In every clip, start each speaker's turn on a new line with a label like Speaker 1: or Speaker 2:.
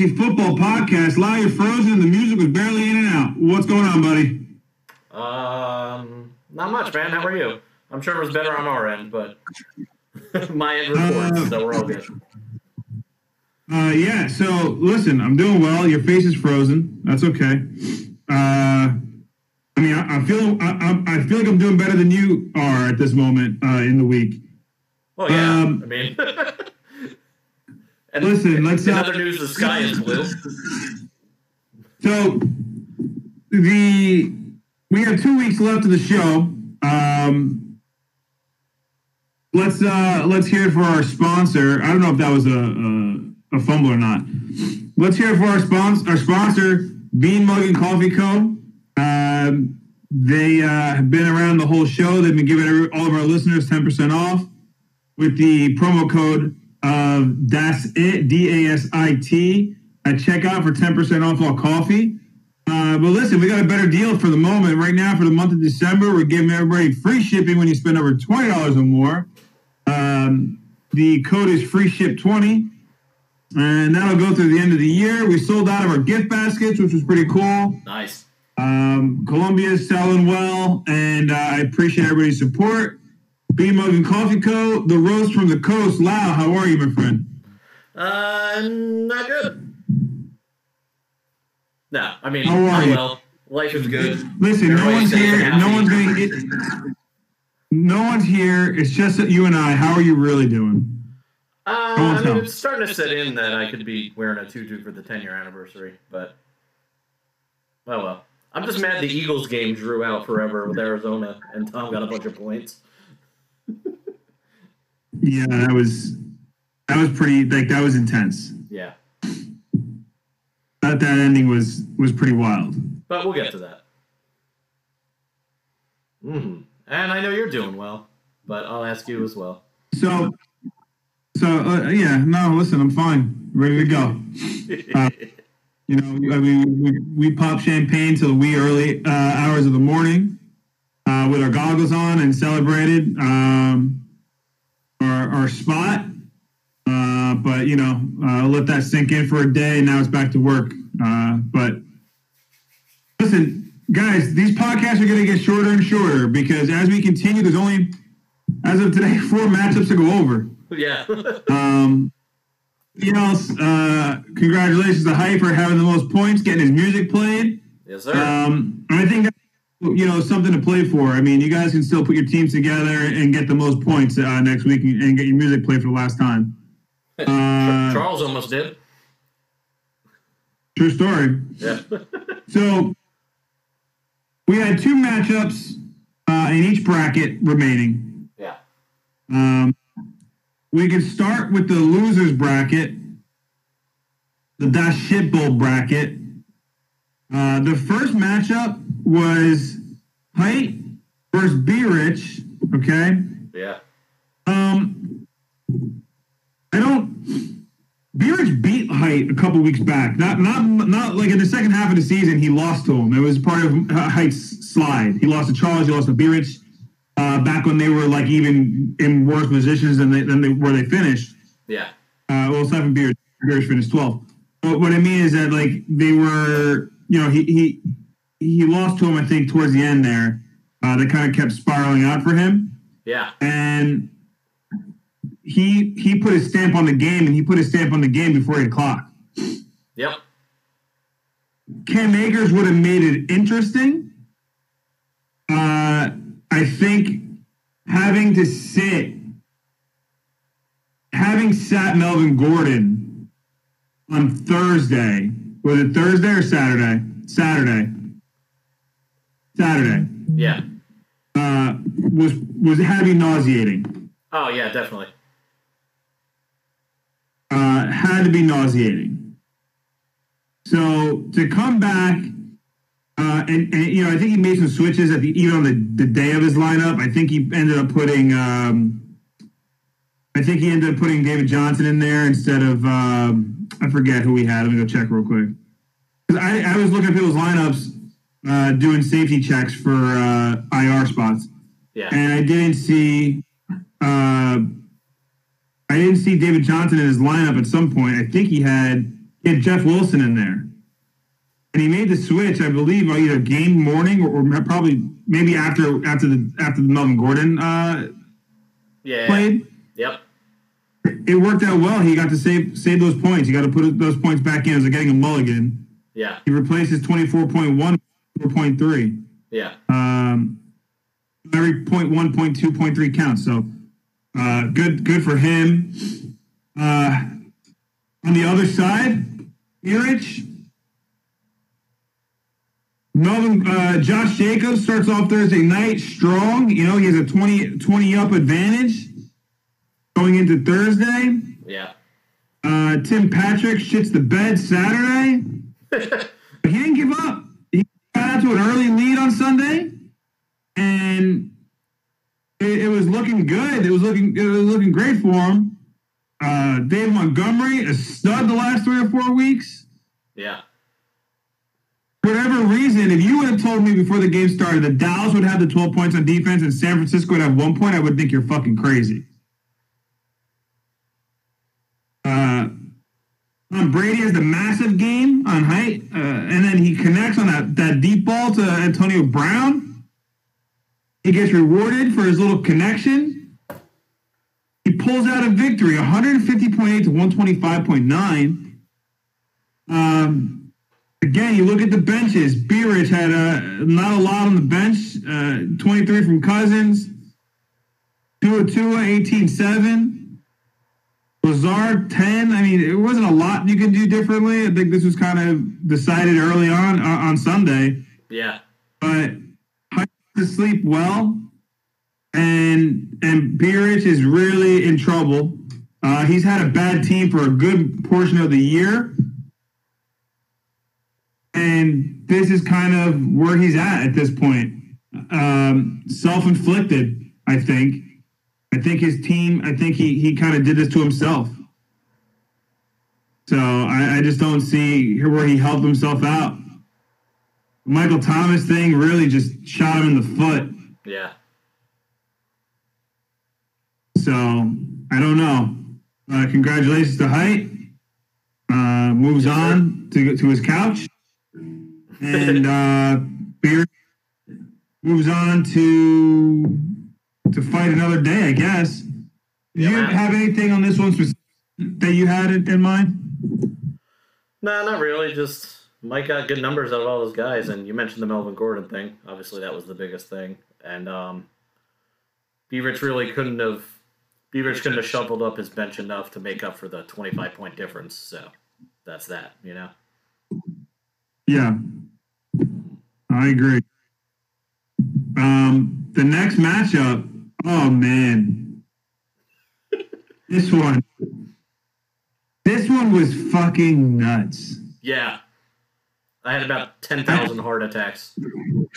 Speaker 1: Fantasy Football Podcast. Live, you're frozen. The music was barely in and out. What's going on, buddy?
Speaker 2: Um, not much, man. How are you? I'm sure it was better on our end, but my end reports, so we're all good.
Speaker 1: Uh, yeah. So, listen, I'm doing well. Your face is frozen. That's okay. Uh, I mean, I, I feel I, I, I feel like I'm doing better than you are at this moment uh, in the week.
Speaker 2: Well, yeah.
Speaker 1: Um,
Speaker 2: I mean, and
Speaker 1: listen, let's,
Speaker 2: in
Speaker 1: uh,
Speaker 2: other news, the sky is blue.
Speaker 1: So the we have two weeks left of the show. Um, let's uh, let's hear it for our sponsor. I don't know if that was a a, a fumble or not. Let's hear it for our sponsor. Our sponsor, Bean Mug and Coffee Co. Um, they uh, have been around the whole show. They've been giving every, all of our listeners ten percent off with the promo code of Das It D A S I T at checkout for ten percent off all coffee. Uh, but listen, we got a better deal for the moment. Right now, for the month of December, we're giving everybody free shipping when you spend over twenty dollars or more. Um, the code is free ship twenty, and that'll go through the end of the year. We sold out of our gift baskets, which was pretty cool.
Speaker 2: Nice.
Speaker 1: Um, is selling well, and uh, I appreciate everybody's support. B Mug and Coffee Co. The roast from the coast. Lau, how are you, my friend?
Speaker 2: Uh, not good. No, I mean,
Speaker 1: How are you?
Speaker 2: well. Life is good.
Speaker 1: Listen, no one's here. No one's going to get. No one's here. It's just that you and I. How are you really doing?
Speaker 2: Uh, I mean, it's starting to set in that I could be wearing a tutu for the 10 year anniversary, but oh well. I'm just mad the Eagles game drew out forever with Arizona, and Tom got a bunch of points.
Speaker 1: Yeah, that was that was pretty. Like that was intense.
Speaker 2: Yeah,
Speaker 1: That that ending was was pretty wild.
Speaker 2: but we'll get to that. hmm And I know you're doing well, but I'll ask you as well.
Speaker 1: So, so uh, yeah. No, listen, I'm fine. Ready to go. Uh, You know, I mean, we, we pop champagne till the wee early uh, hours of the morning uh, with our goggles on and celebrated um, our, our spot. Uh, but, you know, uh, let that sink in for a day. Now it's back to work. Uh, but listen, guys, these podcasts are going to get shorter and shorter because as we continue, there's only, as of today, four matchups to go over.
Speaker 2: yeah.
Speaker 1: Um, you know, uh, congratulations to Hype for having the most points, getting his music played.
Speaker 2: yes, sir.
Speaker 1: Um, I think you know something to play for. I mean, you guys can still put your teams together and get the most points uh, next week and get your music played for the last time. Uh,
Speaker 2: Charles almost did.
Speaker 1: true story.
Speaker 2: Yeah.
Speaker 1: So we had two matchups uh, in each bracket remaining.
Speaker 2: yeah.
Speaker 1: Um, we could start with the losers bracket, the Dash Shit Bowl bracket. Uh, the first matchup was Height versus B Rich. Okay.
Speaker 2: Yeah.
Speaker 1: Um, I don't. B Rich beat Height a couple weeks back. Not not not like in the second half of the season. He lost to him. It was part of Height's slide. He lost to Charles. He lost to B Rich. Uh, back when they were like even in worse positions than they than they where they finished.
Speaker 2: Yeah.
Speaker 1: Uh, well, seven Beers, Beers finished 12. But what I mean is that like they were, you know, he he he lost to him. I think towards the end there, uh, that kind of kept spiraling out for him,
Speaker 2: Yeah.
Speaker 1: and he he put his stamp on the game, and he put his stamp on the game before eight o'clock.
Speaker 2: Yep.
Speaker 1: Cam Akers would have made it interesting. Uh, I think having to sit, having sat Melvin Gordon on Thursday, was it Thursday or Saturday? Saturday. Saturday.
Speaker 2: Yeah.
Speaker 1: uh, was was had to be nauseating.
Speaker 2: Oh yeah, definitely.
Speaker 1: Uh, had to be nauseating. So to come back, uh, and, and you know, I think he made some switches at the even on the, the day of his lineup. I think he ended up putting. Um, I think he ended up putting David Johnson in there instead of um, I forget who we had. Let me go check real quick. I, I was looking at people's lineups, uh, doing safety checks for uh, IR spots,
Speaker 2: Yeah.
Speaker 1: and I didn't see. Uh, I didn't see David Johnson in his lineup at some point. I think he had he had Jeff Wilson in there, and he made the switch. I believe either game morning or, or probably maybe after after the after the Melvin Gordon uh,
Speaker 2: Yeah.
Speaker 1: played.
Speaker 2: Yep.
Speaker 1: It worked out well. He got to save save those points. He got to put those points back in as like getting a mulligan.
Speaker 2: Yeah.
Speaker 1: He replaced his 24.1 4.3.
Speaker 2: Yeah.
Speaker 1: Um, every point one, point two, point three counts. So uh, good, good for him. Uh, on the other side, Erich, Melvin, uh, Josh Jacobs starts off Thursday night strong. You know, he has a 20, 20 up advantage going into Thursday.
Speaker 2: Yeah.
Speaker 1: Uh, Tim Patrick shits the bed Saturday. But he didn't give up. He got out to an early lead on Sunday, and it, it was looking good. It was looking it was looking great for him. Uh, Dave Montgomery, a stud the last three or four weeks.
Speaker 2: Yeah.
Speaker 1: For whatever reason, if you would have told me before the game started that Dallas would have the 12 points on defense and San Francisco would have one point, I would think you're fucking crazy. Uh, Tom Brady has the massive game on height, uh, and then he connects on that, that deep ball to Antonio Brown. He gets rewarded for his little connection. He pulls out a victory, 150.8 to 125.9. Um, again, you look at the benches. Beerich had uh, not a lot on the bench. Uh, 23 from Cousins. Tua Tua, 18-7. Lazard, 10. I mean, it wasn't a lot you could do differently. I think this was kind of decided early on uh, on Sunday.
Speaker 2: Yeah.
Speaker 1: But to sleep well. And and Beerich is really in trouble. Uh, he's had a bad team for a good portion of the year. And this is kind of where he's at at this point. Um, self-inflicted, I think. I think his team, I think he, he kind of did this to himself. So I, I just don't see where he helped himself out. Michael Thomas thing really just shot him in the foot.
Speaker 2: Yeah.
Speaker 1: So I don't know. Uh, congratulations to Height. Uh, moves
Speaker 2: Yes,
Speaker 1: on to to his couch, and uh, Beer moves on to to fight another day. I guess. Do
Speaker 2: Yeah,
Speaker 1: you
Speaker 2: man.
Speaker 1: have anything on this one that you had in, in mind?
Speaker 2: No, not really. Just Mike got good numbers out of all those guys, and you mentioned the Melvin Gordon thing. Obviously, that was the biggest thing. And um, really couldn't have. Beavrich couldn't have shuffled up his bench enough to make up for the twenty-five point difference. So that's that. You know.
Speaker 1: Yeah, I agree. Um, the next matchup. Oh man, this one. This one was fucking nuts.
Speaker 2: Yeah. I had about ten thousand heart attacks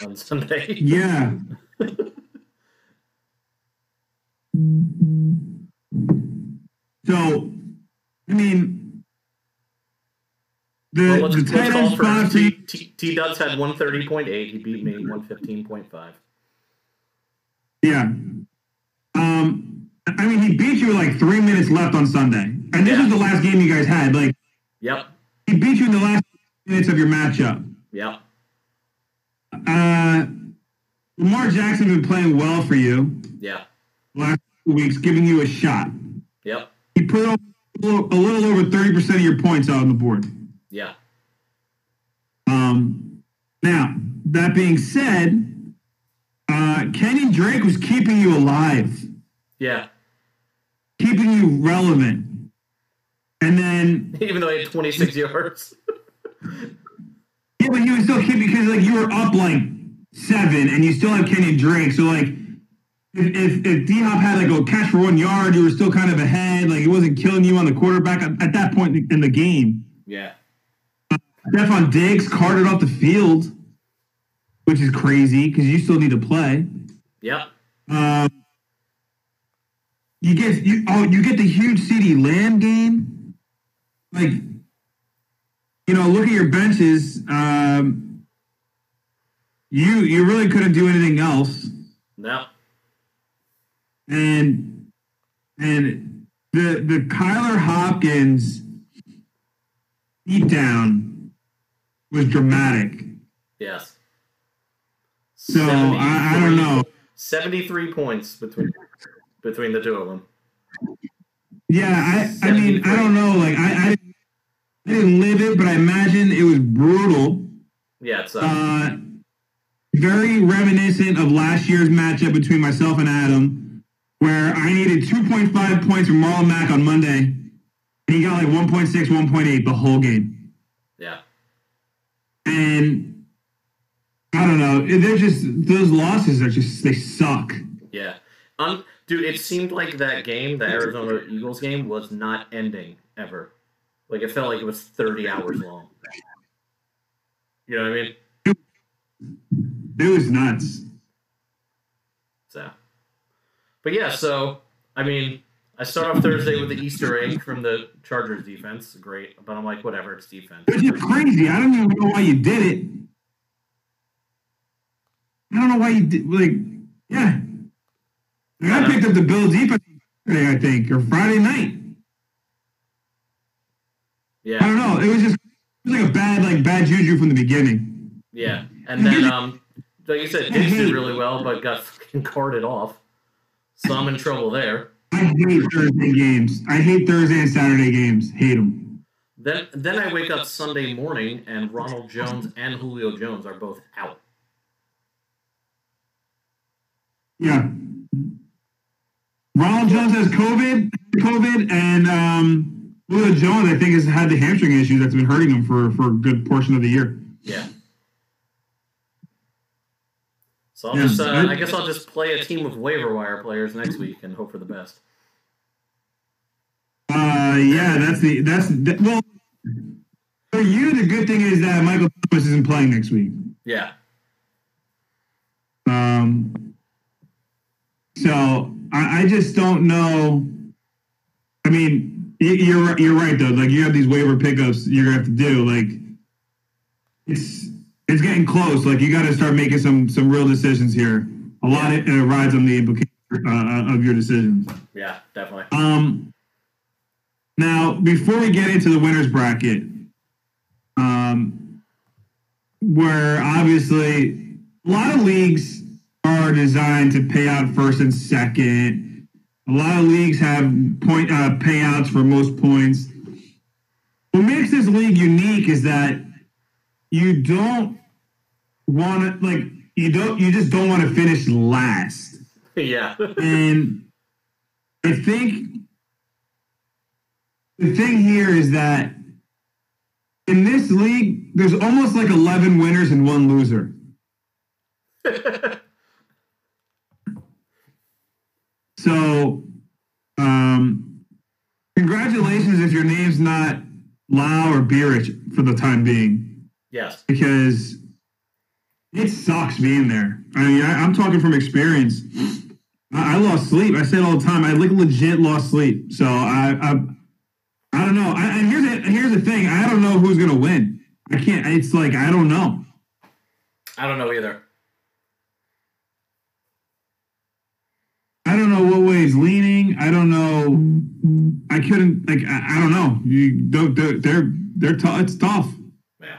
Speaker 2: on Sunday.
Speaker 1: Yeah. So, I mean, the
Speaker 2: Well,
Speaker 1: the
Speaker 2: let's
Speaker 1: tight end spot for
Speaker 2: T, T, T Duds had one thirty point eight. He beat me one fifteen point five.
Speaker 1: Yeah. Um, I mean, he beat you with like three minutes left on Sunday, and this
Speaker 2: Yeah.
Speaker 1: was the last game you guys had. Like,
Speaker 2: Yep.
Speaker 1: he beat you in the last minutes of your matchup.
Speaker 2: Yep.
Speaker 1: Uh, Lamar Jackson has been playing well for you
Speaker 2: Yeah.
Speaker 1: last two weeks, giving you a shot.
Speaker 2: Yep.
Speaker 1: He put a little, a little over thirty percent of your points out on the board.
Speaker 2: Yeah.
Speaker 1: Um, now that being said, uh, Kenny Drake was keeping you alive,
Speaker 2: Yeah.
Speaker 1: keeping you relevant, and then
Speaker 2: Even though he had twenty six yards.
Speaker 1: yeah, but he was still keeping because like you were up like seven, and you still have Kenyan Drake. So like, if if, if D Hop had like a catch for one yard, you were still kind of ahead. Like it wasn't killing you on the quarterback at, at that point in the game.
Speaker 2: Yeah.
Speaker 1: Stefon Diggs carted off the field, which is crazy because you still need to play.
Speaker 2: Yep.
Speaker 1: Um, you get you oh you get the huge CeeDee Lamb game. Like, you know, look at your benches. Um, you you really couldn't do anything else,
Speaker 2: No.
Speaker 1: and and the the Kyler Hopkins beat down was dramatic.
Speaker 2: Yes.
Speaker 1: So I, I don't know.
Speaker 2: 73 points between between the two of them.
Speaker 1: Yeah, I I mean I don't know. Like I I, didn't live it, but I imagine it was brutal.
Speaker 2: Yeah, it's uh,
Speaker 1: Uh, very reminiscent of last year's matchup between myself and Adam, where I needed 2.5 points from Marlon Mack on Monday, and he got like 1.6, 1.8 the whole game.
Speaker 2: yeah.
Speaker 1: And I don't know. They're just those losses are just they suck.
Speaker 2: Yeah. Um, dude, it seemed like that game, the Arizona Eagles game, was not ending ever. Like it felt like it was 30 hours long. You know what I mean?
Speaker 1: It was nuts.
Speaker 2: So, but yeah, so I mean, I start off Thursday with the Easter egg from the Chargers defense. Great, but I'm like, whatever, it's defense.
Speaker 1: Which is crazy. I don't even know why you did it. I don't know why you did. Like, yeah. Like, I picked up the Bill defense today, I think, or Friday night.
Speaker 2: Yeah.
Speaker 1: I don't know. It was just it was like a bad, like bad juju from the beginning.
Speaker 2: yeah, and then um, like you said, Diggs did really well, but got fucking carted off. So I'm in trouble there.
Speaker 1: I hate Thursday games. I hate Thursday and Saturday games. Hate them.
Speaker 2: Then then I wake up Sunday morning and Ronald Jones and Julio Jones are both out.
Speaker 1: Yeah. Ronald Jones has COVID, COVID, and um, Julio Jones, I think, has had the hamstring issue that's been hurting him for for a good portion of the year.
Speaker 2: Yeah. So I'll
Speaker 1: Yeah,
Speaker 2: just, uh,
Speaker 1: I-
Speaker 2: guess I'll just play a team of waiver wire players next week and hope for the best.
Speaker 1: Uh, yeah, that's the that's that, well. For you, the good thing is that Michael Thomas isn't playing next week.
Speaker 2: Yeah.
Speaker 1: Um, so I, I just don't know. I mean, you're you're right though. Like you have these waiver pickups you're gonna have to do. Like it's it's getting close. Like you got to start making some some real decisions here. A lot of, uh, rides on the implication uh, of your decisions.
Speaker 2: Yeah, definitely.
Speaker 1: Um, now, before we get into the winners bracket, um, where obviously a lot of leagues are designed to pay out first and second. A lot of leagues have point uh, payouts for most points. What makes this league unique is that you don't want to like you don't you just don't want to finish last.
Speaker 2: yeah.
Speaker 1: And I think the thing here is that in this league, there's almost like 11 winners and one loser. So, um, congratulations if your name's not Lau or Beerich for the time being,
Speaker 2: yes.
Speaker 1: because it sucks being there. I mean, I, I'm talking from experience. I, I lost sleep. I say it all the time. I like legit lost sleep. So I, I, I don't know. I, and here's the, here's the thing. I don't know who's gonna win. I can't. It's like I don't know.
Speaker 2: I don't know either.
Speaker 1: I don't know what way he's leaning. I don't know. I couldn't like. I, I don't know. You don't. They're they're, they're tough. It's tough.
Speaker 2: Yeah.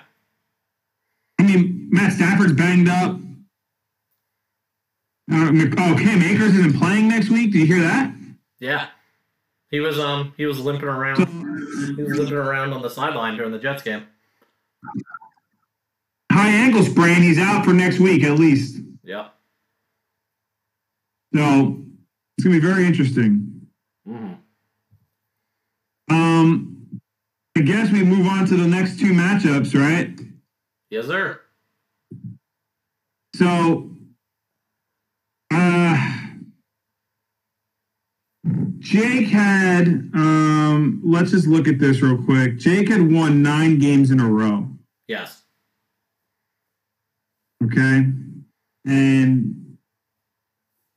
Speaker 1: I mean, Matt Stafford's banged up. Uh, oh, Cam Akers isn't playing next week. Did you hear that?
Speaker 2: Yeah. He was um he was limping around he was limping around on the sideline during the Jets game.
Speaker 1: high ankle sprain. He's out for next week at least.
Speaker 2: Yeah.
Speaker 1: So it's gonna be very interesting.
Speaker 2: hmm
Speaker 1: Um, I guess we move on to the next two matchups, right?
Speaker 2: Yes, sir.
Speaker 1: So, uh, Jake had, um, let's just look at this real quick. Jake had won nine games in a row.
Speaker 2: Yes.
Speaker 1: Okay. And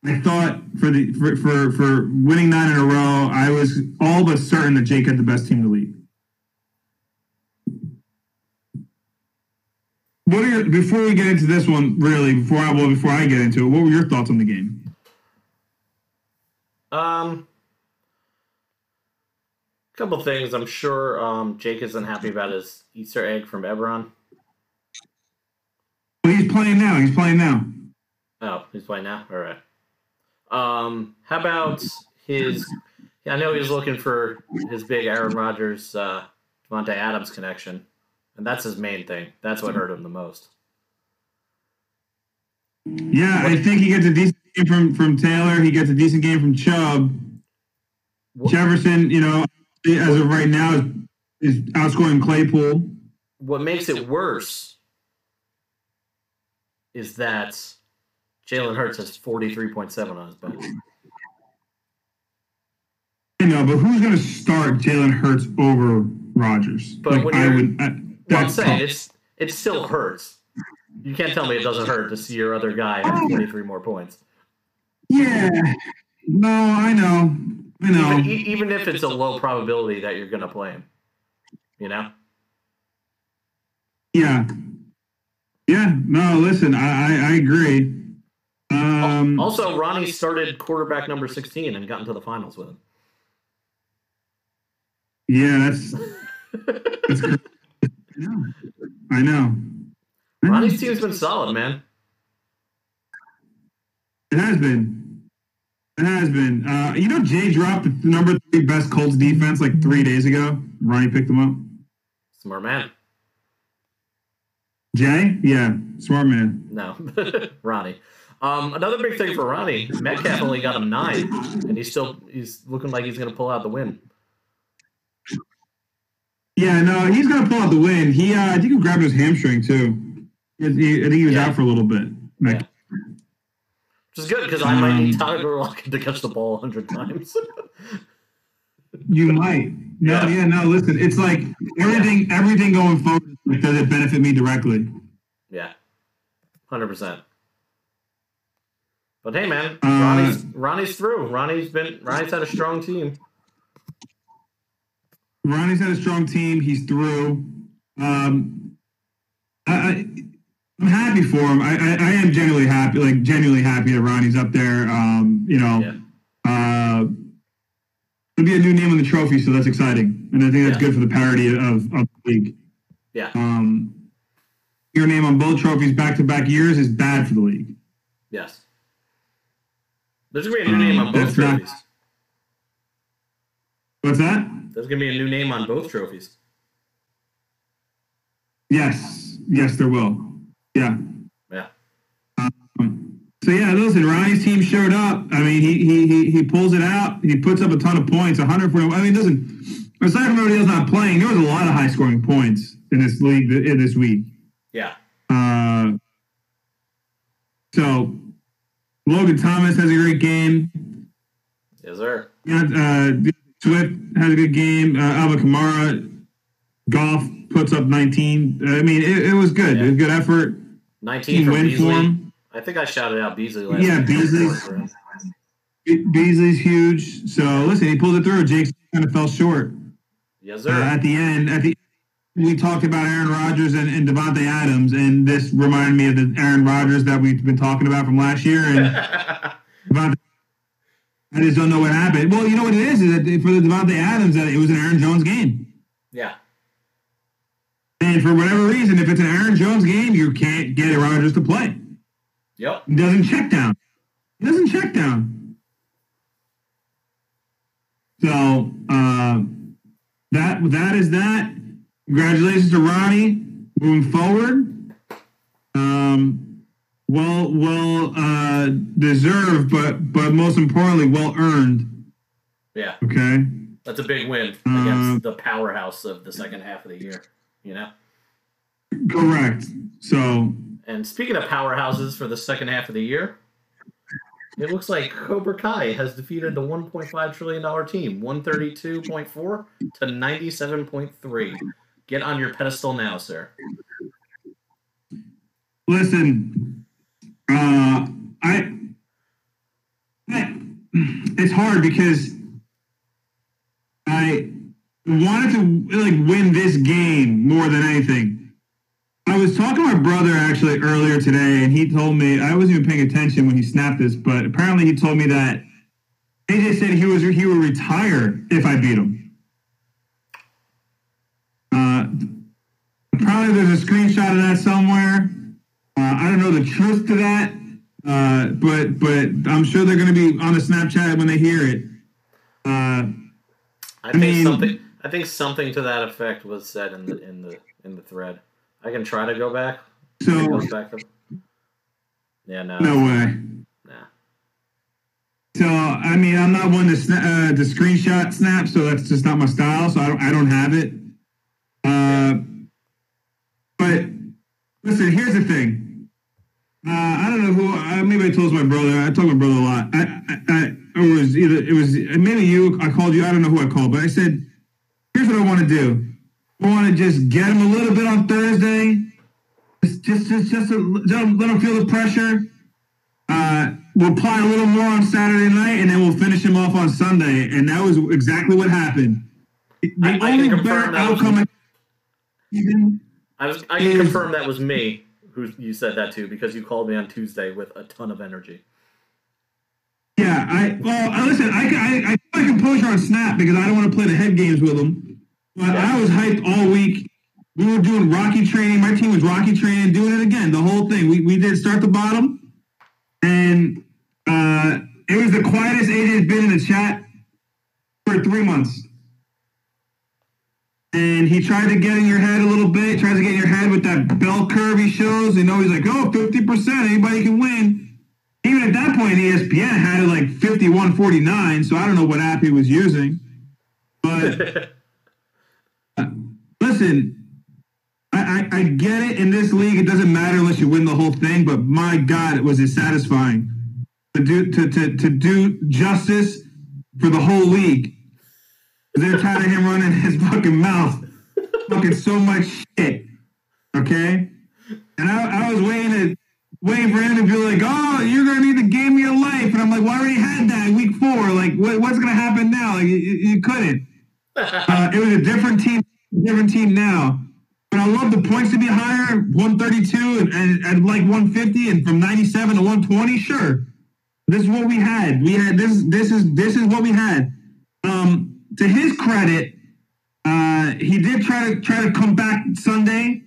Speaker 1: I thought for the for, for for winning nine in a row, I was all but certain that Jake had the best team to lead. What are your before we get into this one, really, before I well before I get into it, what were your thoughts on the game?
Speaker 2: Um, a couple things. I'm sure um, Jake is unhappy about his Easter egg from Ebron.
Speaker 1: Well, he's playing now. He's playing now.
Speaker 2: Oh, he's playing now. All right. Um, how about his? I know he's looking for his big Aaron Rodgers, uh, Davante Adams connection, and that's his main thing. That's what hurt him the most.
Speaker 1: Yeah, I think he gets a decent game from from Taylor. He gets a decent game from Chubb.
Speaker 2: What,
Speaker 1: Jefferson, you know, as of right now, is, is outscoring Claypool.
Speaker 2: what makes it worse is that Jalen Hurts has 43.7 on his bench.
Speaker 1: I know, but who's going to start Jalen Hurts over Rodgers?
Speaker 2: But when
Speaker 1: I would. I,
Speaker 2: Well, I'm
Speaker 1: that's
Speaker 2: saying it's it still hurts. You can't tell me it doesn't hurt to see your other guy have 23 more points.
Speaker 1: Yeah. No, I know. I know.
Speaker 2: Even, even if it's a low probability that you're going to play him. You know?
Speaker 1: Yeah. Yeah. No, listen, I I, I agree. Um,
Speaker 2: also, Ronnie started quarterback number 16 and got into the finals with him.
Speaker 1: yeah, that's that's. cr- I know. I know.
Speaker 2: Ronnie's team's been solid, man.
Speaker 1: It has been. It has been. Uh, you know, Jay dropped the number three best Colts defense like three days ago. Ronnie picked them up.
Speaker 2: Smart man.
Speaker 1: Jay? Yeah, smart man.
Speaker 2: No, Ronnie. Um, another big thing for Ronnie, Metcalf only got him nine, and he's still he's looking like he's going to pull out the win.
Speaker 1: Yeah, no, he's gonna pull out the win. He, uh, I think he grabbed his hamstring too. I think he was
Speaker 2: Yeah.
Speaker 1: out for a little bit. Like,
Speaker 2: Which is good because I might
Speaker 1: Um,
Speaker 2: need Tyler Lockett to catch the ball a hundred times.
Speaker 1: You might. No,
Speaker 2: Yeah.
Speaker 1: yeah. no. Listen, it's like everything. Everything going forward. Does it benefit me directly?
Speaker 2: yeah, hundred percent. But hey, man,
Speaker 1: Uh,
Speaker 2: Ronnie's Ronnie's through. Ronnie's been Ronnie's had a strong team.
Speaker 1: Ronnie's had a strong team. He's through. Um, I, I, I'm happy for him. I, I, I am genuinely happy. Like genuinely happy that Ronnie's up there. Um, you know,
Speaker 2: Yeah.
Speaker 1: uh, it'll be a new name on the trophy, so that's exciting, and I think that's
Speaker 2: Yeah.
Speaker 1: good for the parity of, of the league.
Speaker 2: Yeah.
Speaker 1: Um, your name on both trophies back to back years is bad for the league.
Speaker 2: There's gonna be a new name on
Speaker 1: Um,
Speaker 2: both
Speaker 1: that's not-
Speaker 2: trophies.
Speaker 1: What's that?
Speaker 2: There's gonna be a new name on both trophies.
Speaker 1: Yes, yes, there will. Yeah.
Speaker 2: Yeah.
Speaker 1: So yeah, listen, Ryan's team showed up. I mean, he he he, he pulls it out. He puts up a ton of points, 140. I mean, listen, aside from everybody else not playing, there was a lot of high scoring points in this league in this week.
Speaker 2: Yeah.
Speaker 1: Uh, so Logan Thomas has a great game.
Speaker 2: Yes, sir.
Speaker 1: Yeah, uh, Swift has a good game. Uh, Alvin Kamara, Goff puts up 19. I mean, it, it was good. It was good effort.
Speaker 2: 19
Speaker 1: Team
Speaker 2: from
Speaker 1: win for him.
Speaker 2: I think I shouted out Beasley last
Speaker 1: Yeah. Beasley.
Speaker 2: For him.
Speaker 1: Be- Beasley's huge. So listen, he pulled it through. Jake kind of fell short
Speaker 2: Yes,
Speaker 1: uh,
Speaker 2: sir.
Speaker 1: at the end. At the we talked about Aaron Rodgers and, and Davante Adams, and this reminded me of the Aaron Rodgers that we've been talking about from last year. And Davante, I just don't know what happened. Well, you know what it is is that for the Davante Adams, that it was an Aaron Jones game.
Speaker 2: yeah.
Speaker 1: And for whatever reason, if it's an Aaron Jones game, you can't get Rodgers to play.
Speaker 2: Yep.
Speaker 1: He doesn't check down. He doesn't check down. So uh, that that is that. Congratulations to Ronnie moving forward. Um, well, well uh, deserved, but but most importantly, well earned.
Speaker 2: Yeah.
Speaker 1: Okay.
Speaker 2: That's a big win
Speaker 1: Uh,
Speaker 2: against the powerhouse of the second half of the year. You know?
Speaker 1: Correct. So
Speaker 2: And speaking of powerhouses for the second half of the year, it looks like Cobra Kai has defeated the 1.5 trillion dollar team, 132.4 to 97.3. Get on your pedestal now, sir.
Speaker 1: Listen, uh, I, it's hard because I wanted to like win this game more than anything. I was talking to my brother actually earlier today, and he told me I wasn't even paying attention when he snapped this, but apparently he told me that AJ said he was he would retire if I beat him. Uh, probably there's a screenshot of that somewhere. Uh, I don't know the truth to that, uh, but but I'm sure they're going to be on the Snapchat when they hear it. Uh,
Speaker 2: I think mean, something. I think something to that effect was said in the in the in the thread. I can try to go back.
Speaker 1: So
Speaker 2: back to, yeah, no,
Speaker 1: no way.
Speaker 2: Nah.
Speaker 1: So I mean, I'm not one to sna- uh, to screenshot snap, so that's just not my style. So I don't I don't have it. Uh, but listen, here's the thing. Uh, I don't know who. Uh, maybe I told my brother. I told my brother a lot. I, I, I it was either it was maybe you. I called you. I don't know who I called, but I said, "Here's what I want to do. I want to just get him a little bit on Thursday. Just, just, just, just let him feel the pressure. Uh, we'll apply a little more on Saturday night, and then we'll finish him off on Sunday. And that was exactly what happened.
Speaker 2: The I, only better outcome. I, was, I can confirm that was me who you said that to because you called me on Tuesday with a ton of energy.
Speaker 1: Yeah, I well, listen, I I, I my composure on Snap because I don't want to play the head games with them. But yeah. I was hyped all week. We were doing Rocky training. My team was Rocky training, doing it again, the whole thing. We we did start the bottom, and uh, it was the quietest AJ's been in the chat for three months and he tried to get in your head a little bit. Tries to get in your head with that bell curve he shows. You know, he's like, oh, 50%, anybody can win. Even at that point, ESPN had it like 51 49. So I don't know what app he was using. But uh, listen, I, I, I, get it. In this league, it doesn't matter unless you win the whole thing. But my God, it was it satisfying to do, to, to, to do justice for the whole league they're tired of him running his fucking mouth, fucking so much shit. Okay, and I, I was waiting to waiting for him to be like, "Oh, you're gonna need to game your life," and I'm like, "Well, I already had that week four. Like, what, what's gonna happen now? Like, you, you couldn't." Uh, it was a different team, different team now. But I love the points to be higher, 132 and, and, and like 150, and from 97 to 120. Sure, this is what we had. We had this. This is this is what we had. Um, to his credit, uh, he did try to try to come back Sunday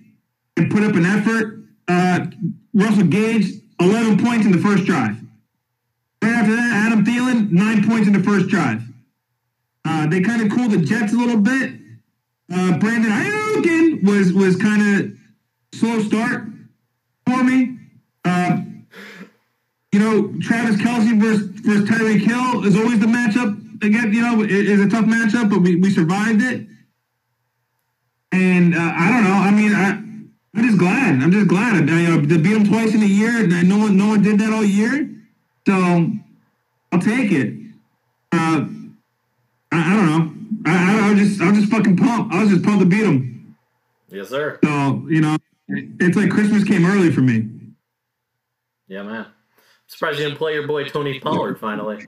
Speaker 1: and put up an effort. Uh, Russell Gage, 11 points in the first drive. Right after that, Adam Thielen, nine points in the first drive. Uh, they kind of cooled the Jets a little bit. Uh, Brandon Aiyuk was was kind of slow start for me. Uh, you know, Travis Kelce versus, versus Tyreek Hill is always the matchup again, you know, it, it's a tough matchup, but we, we survived it. And uh, I don't know. I mean, I, I'm just glad. I'm just glad. I, you know, to beat them twice in a year, and no one, no one did that all year. So I'll take it. Uh, I, I don't know. I, I, I was just, I was just fucking pumped. I was just pumped to beat them.
Speaker 2: Yes, sir.
Speaker 1: So you know, it's like Christmas came early for me.
Speaker 2: Yeah, man. I'm surprised you didn't play your boy Tony Pollard finally.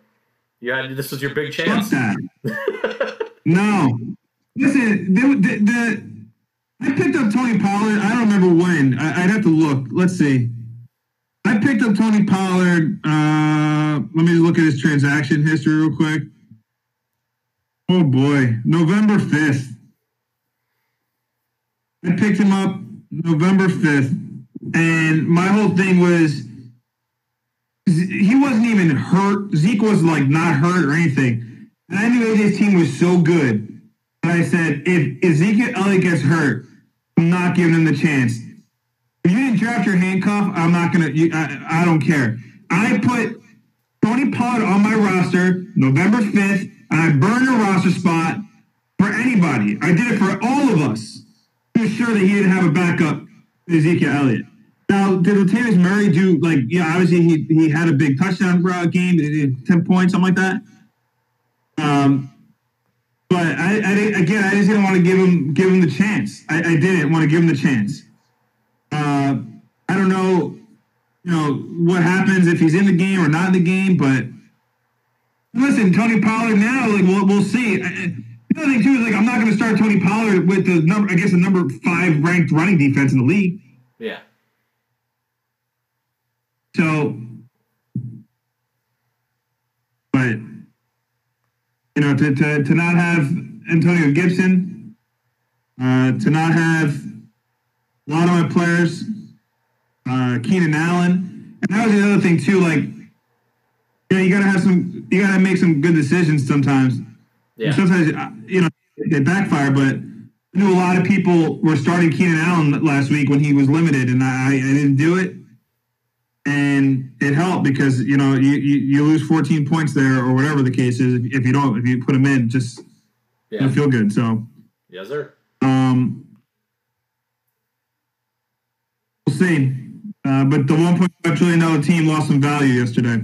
Speaker 2: You had this was your big chance.
Speaker 1: no, listen, the, the, the, I picked up Tony Pollard. I don't remember when. I, would have to look. Let's see. I picked up Tony Pollard. Uh, let me look at his transaction history real quick. Oh boy, November fifth. I picked him up November fifth, and my whole thing was he wasn't even hurt. Zeke was like not hurt or anything. And I knew AJ's team was so good. And I said, if Ezekiel Elliott gets hurt, I'm not giving him the chance. If you didn't draft your handcuff, I'm not gonna. I don't care. I put Tony Pollard on my roster November 5th, and I burned a roster spot for anybody. I did it for all of us to ensure that he didn't have a backup Ezekiel Elliott. Now, did Latavius Murray do like? Yeah, obviously he he had a big touchdown game, ten points, something like that. Um, but I, I again, I just didn't want to give him give him the chance. I, I didn't want to give him the chance. Uh, I don't know, you know, what happens if he's in the game or not in the game, but listen, Tony Pollard now, like we'll, we'll see. I, the other thing too is like I'm not going to start Tony Pollard with the number, I guess the number five ranked running defense in the league.
Speaker 2: Yeah.
Speaker 1: So, but you know, to, to, to not have Antonio Gibson, uh, to not have a lot of my players, uh, Keenan Allen, and that was the other thing too. Like, you know, you gotta have some, you gotta make some good decisions sometimes.
Speaker 2: Yeah.
Speaker 1: Sometimes, uh, you know, they backfire, but I knew a lot of people were starting Keenan Allen last week when he was limited, and I, I didn't do it. And it helped because you know you, you, you lose 14 points there or whatever the case is if you don't if you put them in just
Speaker 2: Yeah.
Speaker 1: you feel good so
Speaker 2: Yes, sir.
Speaker 1: um we'll see uh, but the 1.5 trillion dollar team lost some value yesterday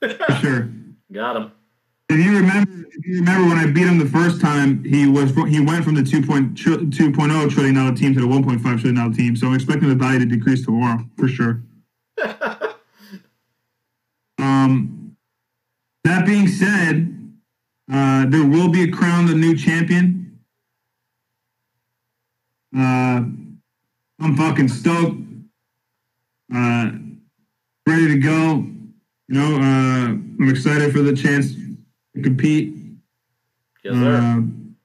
Speaker 1: for sure
Speaker 2: Got him.
Speaker 1: If you remember, if you remember when I beat him the first time, he was he went from the 2.2 2.0 trillion dollar team to the 1.5 trillion dollar team. So I'm expecting the value to decrease tomorrow for sure. Um, that being said, uh, there will be a crown the new champion. Uh, I'm fucking stoked. Uh, ready to go. You know, uh, I'm excited for the chance to compete.
Speaker 2: Yes, sir.
Speaker 1: Um,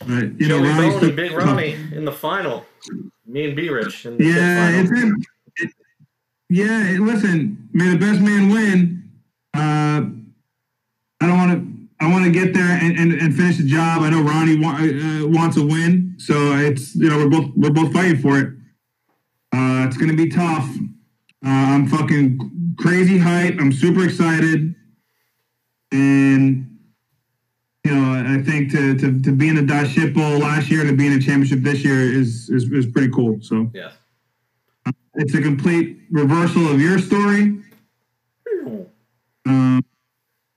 Speaker 1: but you know,
Speaker 2: Joey
Speaker 1: Ronnie's still-
Speaker 2: and Big Ronnie in the final. Me and B Rich
Speaker 1: Yeah, it's in, it, yeah. listen, may the best man win. Uh, I don't want to. I want to get there and, and, and finish the job. I know Ronnie wa- uh, wants a win, so it's you know we're both we're both fighting for it. Uh, it's gonna be tough. Uh, I'm fucking crazy hype. I'm super excited, and you know I think to to, to be in the Dodge Ship Bowl last year and to be in a championship this year is is, is pretty cool. So
Speaker 2: Yes.
Speaker 1: It's a complete reversal of your story. Um,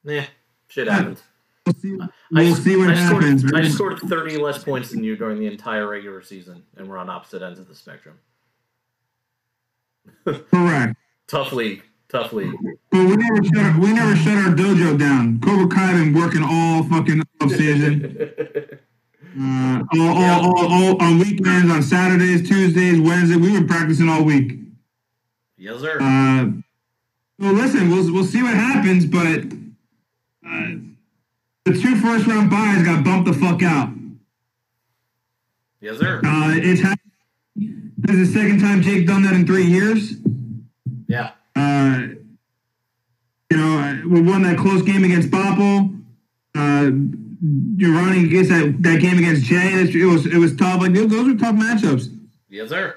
Speaker 2: Yeah, shit happens.
Speaker 1: we'll see,
Speaker 2: I
Speaker 1: we'll
Speaker 2: just-
Speaker 1: see what
Speaker 2: I scored-
Speaker 1: happens.
Speaker 2: I scored 30 less points than you during the entire regular season, and we're on opposite ends of the spectrum.
Speaker 1: Correct.
Speaker 2: Tough league. Tough league.
Speaker 1: But we never shut our, we never shut our dojo down. Cobra Kai been working all fucking off season. Uh, all, all, all, all on weekends, on Saturdays, Tuesdays, Wednesdays. We've been practicing all week.
Speaker 2: yes, sir.
Speaker 1: Uh, well, listen, we'll we'll see what happens, but uh, the two first round buys got bumped the fuck out.
Speaker 2: yes, sir.
Speaker 1: Uh, it's this is the second time Jake done that in three years.
Speaker 2: Yeah.
Speaker 1: Uh, you know, we won that close game against Bopple. Uh, you're running against that, that game against Jay. It was it was tough. Like those were tough matchups.
Speaker 2: Yes, sir.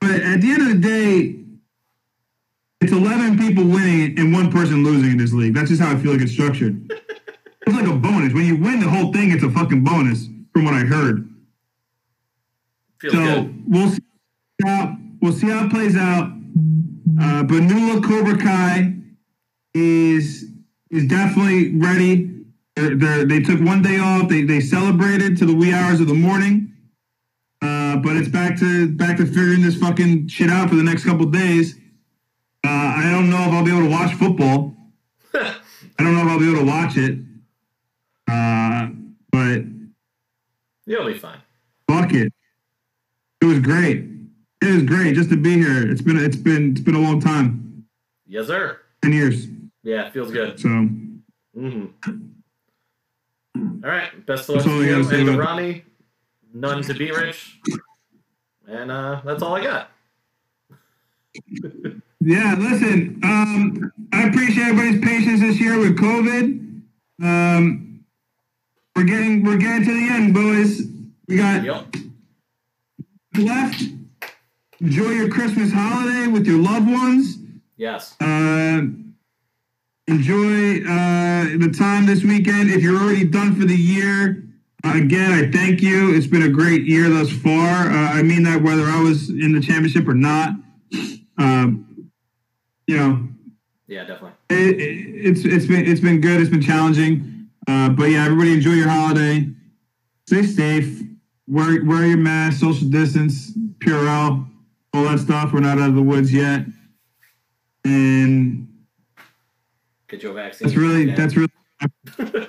Speaker 1: But at the end of the day, it's 11 people winning and one person losing in this league. That's just how I feel like it's structured. it's like a bonus. When you win the whole thing, it's a fucking bonus, from what I heard.
Speaker 2: Feels
Speaker 1: so
Speaker 2: good.
Speaker 1: we'll see how we'll see how it plays out. Uh, but Nula Cobra Kai is is definitely ready. They're, they're, they took one day off. They they celebrated to the wee hours of the morning. Uh, but it's back to back to figuring this fucking shit out for the next couple days. Uh, I don't know if I'll be able to watch football. I don't know if I'll be able to watch it. Uh, but
Speaker 2: You'll be fine.
Speaker 1: fuck it. It was great. It was great just to be here. It's been it's been it's been a long time.
Speaker 2: Yes, sir.
Speaker 1: Ten years.
Speaker 2: Yeah, feels good.
Speaker 1: So
Speaker 2: hmm All right. Best of luck to you and to Ronnie. None to be rich. And uh, that's all I got.
Speaker 1: yeah, listen. Um, I appreciate everybody's patience this year with COVID. Um, we're getting we're getting to the end, boys. We got
Speaker 2: Yep.
Speaker 1: left. Enjoy your Christmas holiday with your loved ones.
Speaker 2: Yes.
Speaker 1: Uh, enjoy uh, the time this weekend. If you're already done for the year, uh, again, I thank you. It's been a great year thus far. Uh, I mean that whether I was in the championship or not. um, you know,
Speaker 2: Yeah, definitely.
Speaker 1: it, it, it's it's been it's been good. It's been challenging, uh, but yeah, everybody enjoy your holiday. Stay safe. Wear wear your mask, social distance, Purell, all that stuff. We're not out of the woods yet, and
Speaker 2: Get your vaccine.
Speaker 1: that's really that's really.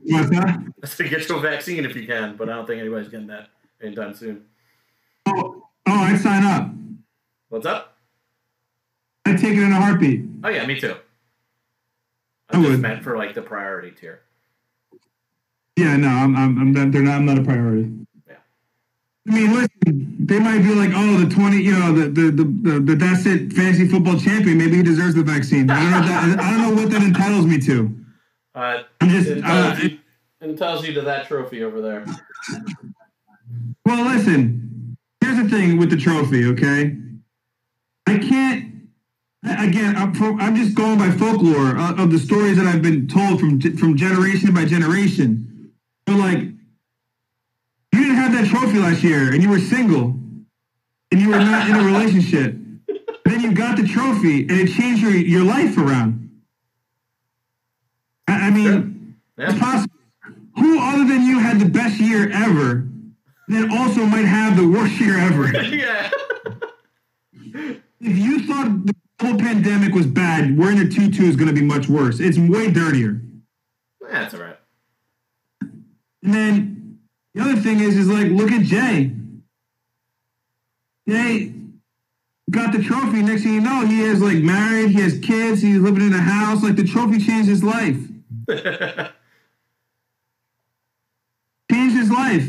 Speaker 1: What's that?
Speaker 2: I said get your vaccine if you can, but I don't think anybody's getting that anytime soon.
Speaker 1: Oh, oh, I'd sign up.
Speaker 2: What's up?
Speaker 1: I'd take it in a heartbeat.
Speaker 2: Oh yeah, me too.
Speaker 1: I
Speaker 2: I just
Speaker 1: would.
Speaker 2: meant for like the priority tier.
Speaker 1: Yeah, no, I'm, I'm, I'm not, they're not, I'm not a priority. I mean, listen, they might be like, oh, the 20, you know, the, the, the, the, the that's it fantasy football champion. Maybe he deserves the vaccine. I don't know, that, I don't know what that entitles me to.
Speaker 2: Uh,
Speaker 1: I'm just,
Speaker 2: it,
Speaker 1: uh,
Speaker 2: you, it tells you to that trophy over there.
Speaker 1: well, listen, here's the thing with the trophy, okay? I can't, again, I'm, from, I'm just going by folklore of, of the stories that I've been told from, from generation by generation. But like, you that trophy last year and you were single and you were not in a relationship. then you got the trophy and it changed your, your life around. I, I mean, it's possible. Who other than you had the best year ever that also might have the worst year ever?
Speaker 2: yeah.
Speaker 1: if you thought the whole pandemic was bad, wearing a tutu is going to be much worse. It's way dirtier.
Speaker 2: That's all right.
Speaker 1: And then the other thing is, is like, look at Jay. Jay got the trophy. Next thing you know, he is like married. He has kids. He's living in a house. Like the trophy changed his life. Changed his life.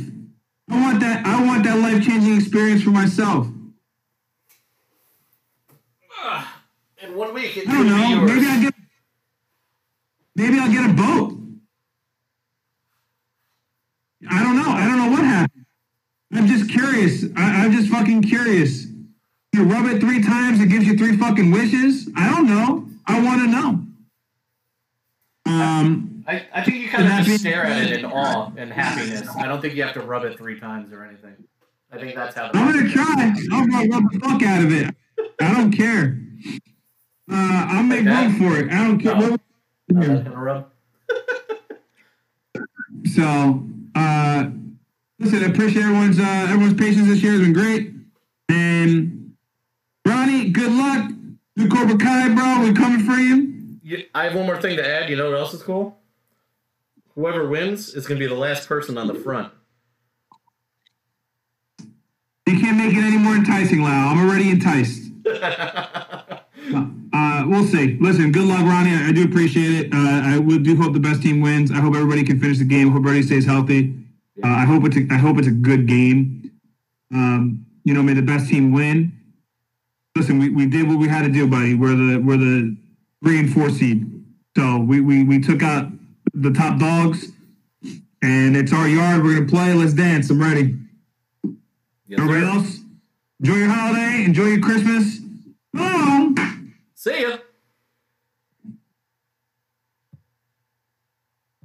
Speaker 1: I want that. I want that life changing experience for myself.
Speaker 2: Ah, in one week, it
Speaker 1: I don't know. Maybe I get. Maybe I'll get a boat. I don't know. I don't know what happened. I'm just curious. I, I'm just fucking curious. You rub it three times, it gives you three fucking wishes. I don't know. I want to know. Um,
Speaker 2: I, I think you kind of
Speaker 1: And that
Speaker 2: just stare at it in awe and happiness. I don't think you have to rub it three times or anything. I think that's how.
Speaker 1: I'm gonna try. I'm gonna rub the fuck out of it. I don't care. Uh, I'll make
Speaker 2: Like
Speaker 1: room for it. I don't care.
Speaker 2: No.
Speaker 1: What-
Speaker 2: Not that kind rub.
Speaker 1: So, uh, listen, I appreciate everyone's uh, everyone's patience this year has been great. And Ronnie, good luck. New Cobra Kai, bro. We're coming for you.
Speaker 2: You, I have one more thing to add. You know what else is cool? Whoever wins is going to be the last person on the front.
Speaker 1: You can't make it any more enticing, Lau. I'm already enticed. We'll see. Listen, good luck, Ronnie. I, I do appreciate it. Uh, I would do hope the best team wins. I hope everybody can finish the game. I Hope everybody stays healthy. Uh, I hope it's a, I hope it's a good game. Um, you know, may the best team win. Listen, we, we did what we had to do, buddy. We're the we're the three and four seed. So we, we, we took out the top dogs, and it's our yard. We're gonna play. Let's dance. I'm ready.
Speaker 2: Yes,
Speaker 1: Everybody else, enjoy your holiday. Enjoy your Christmas. Oh.
Speaker 2: See ya.